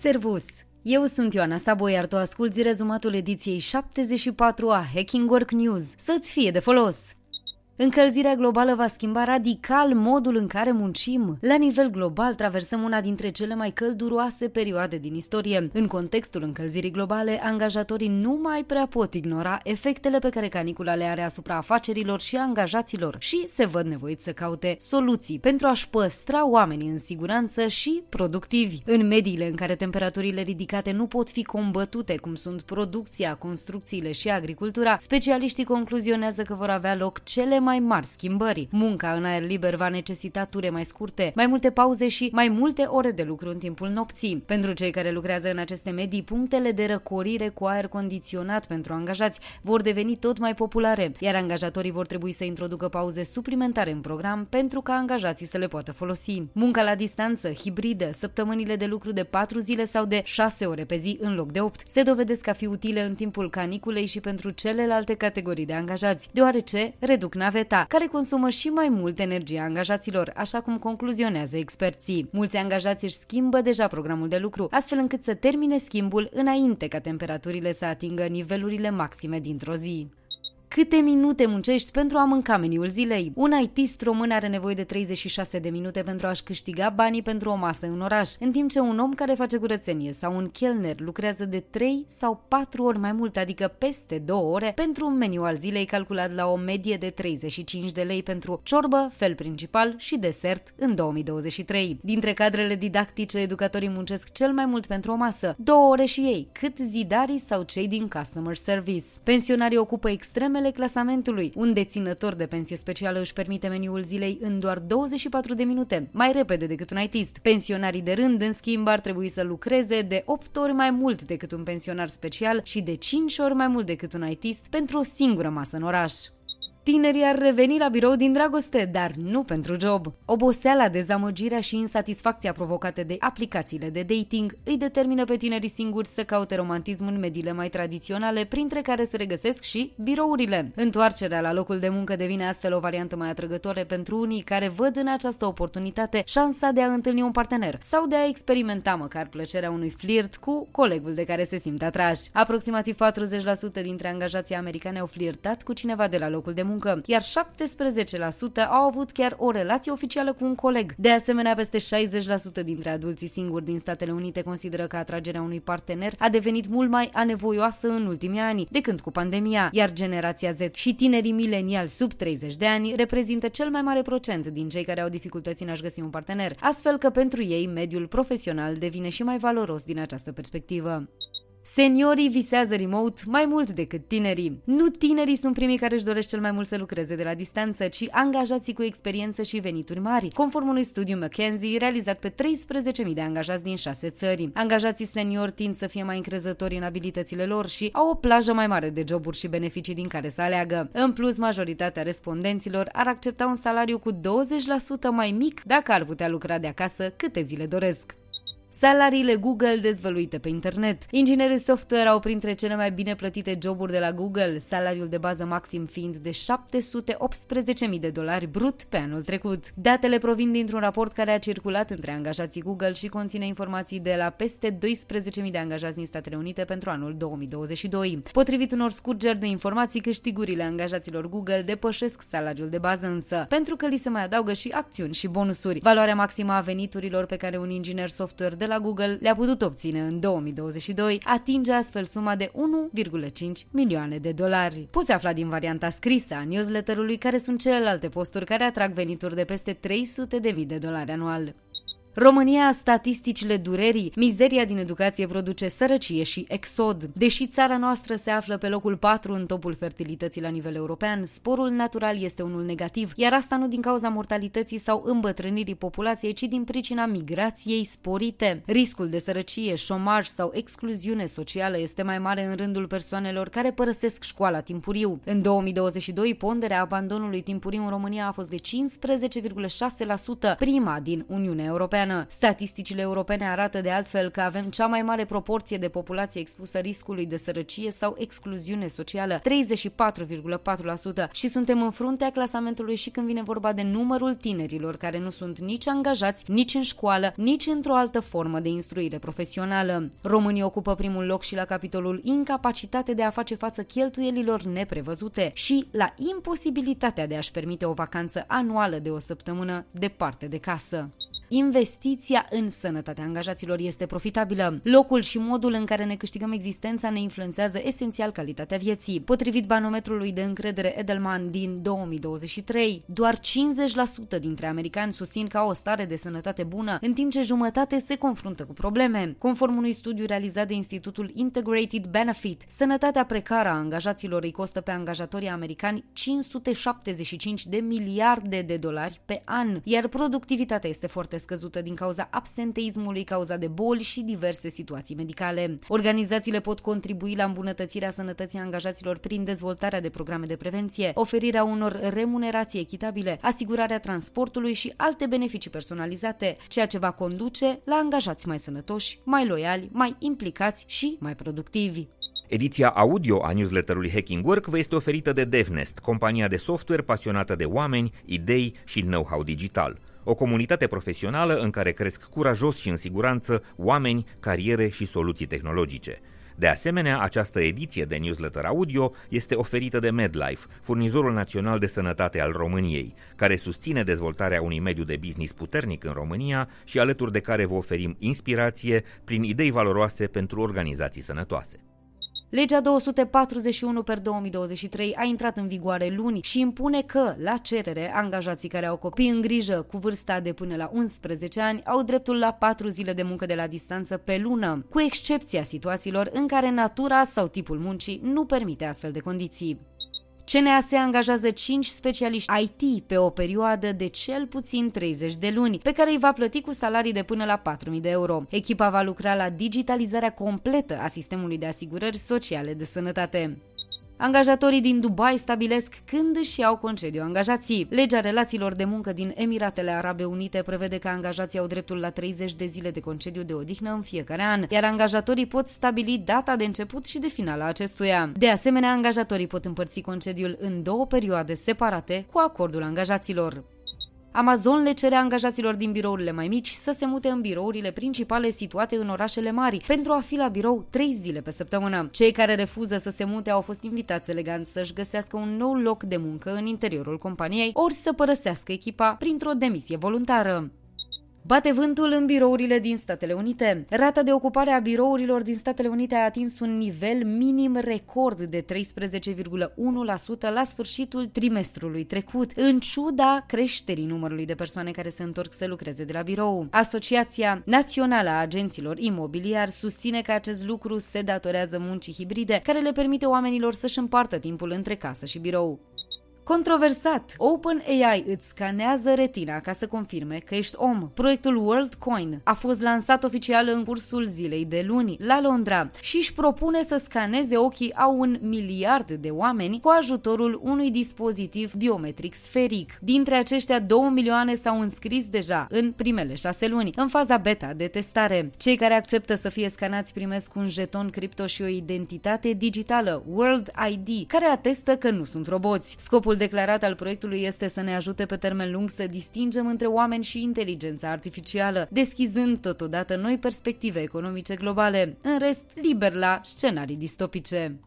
Servus! Eu sunt Ioana Sabo, iar tu asculti rezumatul ediției 74 a Hacking Work News. Să-ți fie de folos! Încălzirea globală va schimba radical modul în care muncim. La nivel global traversăm una dintre cele mai călduroase perioade din istorie. În contextul încălzirii globale, angajatorii nu mai prea pot ignora efectele pe care canicula le are asupra afacerilor și angajaților și se văd nevoiți să caute soluții pentru a-și păstra oamenii în siguranță și productivi. În mediile în care temperaturile ridicate nu pot fi combătute, cum sunt producția, construcțiile și agricultura, specialiștii concluzionează că vor avea loc cele mai mai mari schimbări. Munca în aer liber va necesita ture mai scurte, mai multe pauze și mai multe ore de lucru în timpul nopții. Pentru cei care lucrează în aceste medii, punctele de răcorire cu aer condiționat pentru angajați vor deveni tot mai populare, iar angajatorii vor trebui să introducă pauze suplimentare în program pentru ca angajații să le poată folosi. Munca la distanță, hibridă, săptămânile de lucru de 4 zile sau de 6 ore pe zi în loc de 8 se dovedesc a fi utile în timpul caniculei și pentru celelalte categorii de angajați, deoarece reduc nave naveta, care consumă și mai mult energie a angajaților, așa cum concluzionează experții. Mulți angajați își schimbă deja programul de lucru, astfel încât să termine schimbul înainte ca temperaturile să atingă nivelurile maxime dintr-o zi. Câte minute muncești pentru a mânca meniul zilei? Un IT român are nevoie de 36 de minute pentru a-și câștiga banii pentru o masă în oraș, în timp ce un om care face curățenie sau un chelner lucrează de 3 sau 4 ori mai mult, adică peste 2 ore, pentru un meniu al zilei calculat la o medie de 35 de lei pentru ciorbă, fel principal și desert în 2023. Dintre cadrele didactice, educatorii muncesc cel mai mult pentru o masă, două ore și ei, cât zidarii sau cei din customer service. Pensionarii ocupă extreme primele clasamentului. Un deținător de pensie specială își permite meniul zilei în doar 24 de minute, mai repede decât un ITist. Pensionarii de rând, în schimb, ar trebui să lucreze de 8 ori mai mult decât un pensionar special și de 5 ori mai mult decât un ITist pentru o singură masă în oraș. Tinerii ar reveni la birou din dragoste, dar nu pentru job. Oboseala, dezamăgirea și insatisfacția provocate de aplicațiile de dating îi determină pe tinerii singuri să caute romantism în mediile mai tradiționale, printre care se regăsesc și birourile. Întoarcerea la locul de muncă devine astfel o variantă mai atrăgătoare pentru unii care văd în această oportunitate șansa de a întâlni un partener sau de a experimenta măcar plăcerea unui flirt cu colegul de care se simt atrași. Aproximativ 40% dintre angajații americani au flirtat cu cineva de la locul de muncă muncă, iar 17% au avut chiar o relație oficială cu un coleg. De asemenea, peste 60% dintre adulții singuri din Statele Unite consideră că atragerea unui partener a devenit mult mai anevoioasă în ultimii ani, de când cu pandemia, iar generația Z și tinerii mileniali sub 30 de ani reprezintă cel mai mare procent din cei care au dificultăți în a-și găsi un partener, astfel că pentru ei mediul profesional devine și mai valoros din această perspectivă. Seniorii visează remote mai mult decât tinerii. Nu tinerii sunt primii care își doresc cel mai mult să lucreze de la distanță, ci angajații cu experiență și venituri mari, conform unui studiu McKenzie realizat pe 13.000 de angajați din șase țări. Angajații seniori tind să fie mai încrezători în abilitățile lor și au o plajă mai mare de joburi și beneficii din care să aleagă. În plus, majoritatea respondenților ar accepta un salariu cu 20% mai mic dacă ar putea lucra de acasă câte zile doresc. Salariile Google dezvăluite pe internet. Inginerii software au printre cele mai bine plătite joburi de la Google, salariul de bază maxim fiind de 718.000 de dolari brut pe anul trecut. Datele provin dintr-un raport care a circulat între angajații Google și conține informații de la peste 12.000 de angajați din Statele Unite pentru anul 2022. Potrivit unor scurgeri de informații, câștigurile angajaților Google depășesc salariul de bază însă, pentru că li se mai adaugă și acțiuni și bonusuri. Valoarea maximă a veniturilor pe care un inginer software de la Google le-a putut obține în 2022, atinge astfel suma de 1,5 milioane de dolari. Poți afla din varianta scrisă a newsletterului care sunt celelalte posturi care atrag venituri de peste 300.000 de dolari anual. România, statisticile durerii, mizeria din educație produce sărăcie și exod. Deși țara noastră se află pe locul 4 în topul fertilității la nivel european, sporul natural este unul negativ, iar asta nu din cauza mortalității sau îmbătrânirii populației, ci din pricina migrației sporite. Riscul de sărăcie, șomaj sau excluziune socială este mai mare în rândul persoanelor care părăsesc școala timpuriu. În 2022, ponderea abandonului timpuriu în România a fost de 15,6%, prima din Uniunea Europeană Europeană. Statisticile europene arată de altfel că avem cea mai mare proporție de populație expusă riscului de sărăcie sau excluziune socială, 34,4% și suntem în fruntea clasamentului și când vine vorba de numărul tinerilor care nu sunt nici angajați, nici în școală, nici într-o altă formă de instruire profesională. Românii ocupă primul loc și la capitolul incapacitate de a face față cheltuielilor neprevăzute și la imposibilitatea de a-și permite o vacanță anuală de o săptămână departe de casă. Investiția în sănătatea angajaților este profitabilă. Locul și modul în care ne câștigăm existența ne influențează esențial calitatea vieții. Potrivit banometrului de încredere Edelman din 2023, doar 50% dintre americani susțin că au o stare de sănătate bună, în timp ce jumătate se confruntă cu probleme. Conform unui studiu realizat de Institutul Integrated Benefit, sănătatea precară a angajaților îi costă pe angajatorii americani 575 de miliarde de dolari pe an, iar productivitatea este foarte scăzută din cauza absenteismului cauzat de boli și diverse situații medicale. Organizațiile pot contribui la îmbunătățirea sănătății angajaților prin dezvoltarea de programe de prevenție, oferirea unor remunerații echitabile, asigurarea transportului și alte beneficii personalizate, ceea ce va conduce la angajați mai sănătoși, mai loiali, mai implicați și mai productivi. Ediția audio a newsletterului Hacking Work vă este oferită de DevNest, compania de software pasionată de oameni, idei și know-how digital o comunitate profesională în care cresc curajos și în siguranță oameni, cariere și soluții tehnologice. De asemenea, această ediție de newsletter audio este oferită de MedLife, furnizorul național de sănătate al României, care susține dezvoltarea unui mediu de business puternic în România și alături de care vă oferim inspirație prin idei valoroase pentru organizații sănătoase. Legea 241 per 2023 a intrat în vigoare luni și impune că, la cerere, angajații care au copii în grijă cu vârsta de până la 11 ani au dreptul la 4 zile de muncă de la distanță pe lună, cu excepția situațiilor în care natura sau tipul muncii nu permite astfel de condiții. CNAS angajează 5 specialiști IT pe o perioadă de cel puțin 30 de luni, pe care îi va plăti cu salarii de până la 4.000 de euro. Echipa va lucra la digitalizarea completă a sistemului de asigurări sociale de sănătate. Angajatorii din Dubai stabilesc când își iau concediu angajații. Legea relațiilor de muncă din Emiratele Arabe Unite prevede că angajații au dreptul la 30 de zile de concediu de odihnă în fiecare an, iar angajatorii pot stabili data de început și de final a acestuia. De asemenea, angajatorii pot împărți concediul în două perioade separate cu acordul angajaților. Amazon le cere angajaților din birourile mai mici să se mute în birourile principale situate în orașele mari pentru a fi la birou 3 zile pe săptămână. Cei care refuză să se mute au fost invitați elegant să-și găsească un nou loc de muncă în interiorul companiei ori să părăsească echipa printr-o demisie voluntară. Bate vântul în birourile din Statele Unite. Rata de ocupare a birourilor din Statele Unite a atins un nivel minim record de 13,1% la sfârșitul trimestrului trecut, în ciuda creșterii numărului de persoane care se întorc să lucreze de la birou. Asociația Națională a Agenților Imobiliari susține că acest lucru se datorează muncii hibride, care le permite oamenilor să-și împartă timpul între casă și birou. Controversat! OpenAI îți scanează retina ca să confirme că ești om. Proiectul WorldCoin a fost lansat oficial în cursul zilei de luni la Londra și își propune să scaneze ochii a un miliard de oameni cu ajutorul unui dispozitiv biometric sferic. Dintre aceștia, 2 milioane s-au înscris deja în primele șase luni, în faza beta de testare. Cei care acceptă să fie scanați primesc un jeton cripto și o identitate digitală, World ID, care atestă că nu sunt roboți. Scopul declarat al proiectului este să ne ajute pe termen lung să distingem între oameni și inteligența artificială, deschizând totodată noi perspective economice globale, în rest liber la scenarii distopice.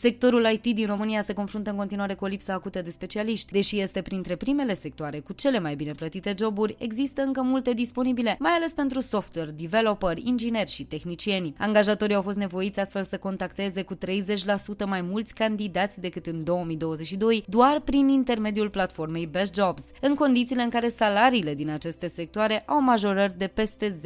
Sectorul IT din România se confruntă în continuare cu o lipsă acută de specialiști. Deși este printre primele sectoare cu cele mai bine plătite joburi, există încă multe disponibile, mai ales pentru software, developer, ingineri și tehnicieni. Angajatorii au fost nevoiți astfel să contacteze cu 30% mai mulți candidați decât în 2022, doar prin intermediul platformei Best Jobs, în condițiile în care salariile din aceste sectoare au majorări de peste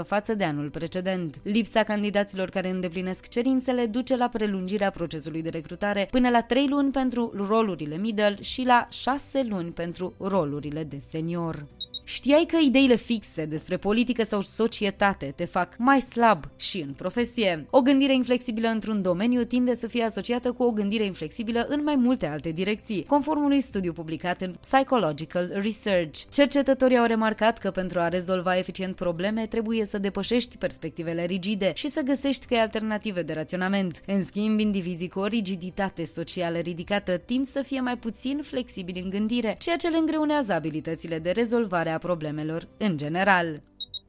10% față de anul precedent. Lipsa candidaților care îndeplinesc cerințele duce la prelungirea procesului procesului de recrutare până la 3 luni pentru rolurile middle și la 6 luni pentru rolurile de senior. Știai că ideile fixe despre politică sau societate te fac mai slab și în profesie? O gândire inflexibilă într-un domeniu tinde să fie asociată cu o gândire inflexibilă în mai multe alte direcții, conform unui studiu publicat în Psychological Research. Cercetătorii au remarcat că pentru a rezolva eficient probleme trebuie să depășești perspectivele rigide și să găsești căi alternative de raționament. În schimb, indivizii cu o rigiditate socială ridicată tind să fie mai puțin flexibili în gândire, ceea ce le îngreunează abilitățile de rezolvare a problemelor în general.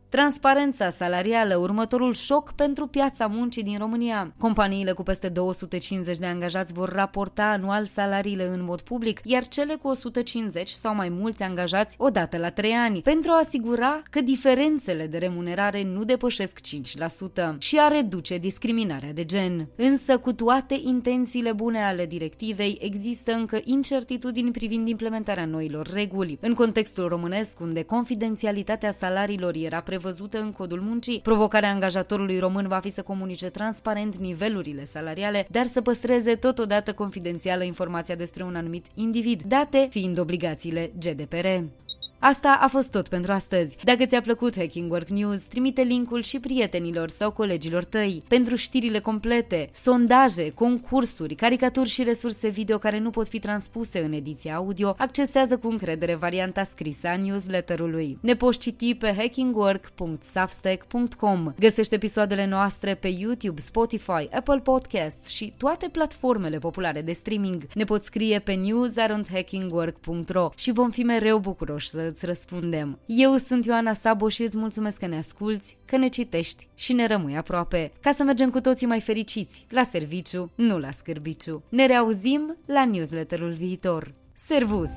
Transparența salarială, următorul șoc pentru piața muncii din România. Companiile cu peste 250 de angajați vor raporta anual salariile în mod public, iar cele cu 150 sau mai mulți angajați odată la 3 ani, pentru a asigura că diferențele de remunerare nu depășesc 5% și a reduce discriminarea de gen. Însă, cu toate intențiile bune ale directivei, există încă incertitudini privind implementarea noilor reguli. În contextul românesc, unde confidențialitatea salariilor era prevăzută prevăzută în codul muncii. Provocarea angajatorului român va fi să comunice transparent nivelurile salariale, dar să păstreze totodată confidențială informația despre un anumit individ, date fiind obligațiile GDPR. Asta a fost tot pentru astăzi. Dacă ți-a plăcut Hacking Work News, trimite linkul și prietenilor sau colegilor tăi. Pentru știrile complete, sondaje, concursuri, caricaturi și resurse video care nu pot fi transpuse în ediția audio, accesează cu încredere varianta scrisă a newsletterului. Ne poți citi pe hackingwork.substack.com. Găsește episoadele noastre pe YouTube, Spotify, Apple Podcasts și toate platformele populare de streaming. Ne poți scrie pe news.hackingwork.ro și vom fi mereu bucuroși să îți răspundem. Eu sunt Ioana Sabo și îți mulțumesc că ne asculți, că ne citești și ne rămâi aproape, ca să mergem cu toții mai fericiți, la serviciu, nu la scârbiciu. Ne reauzim la newsletterul viitor. Servus!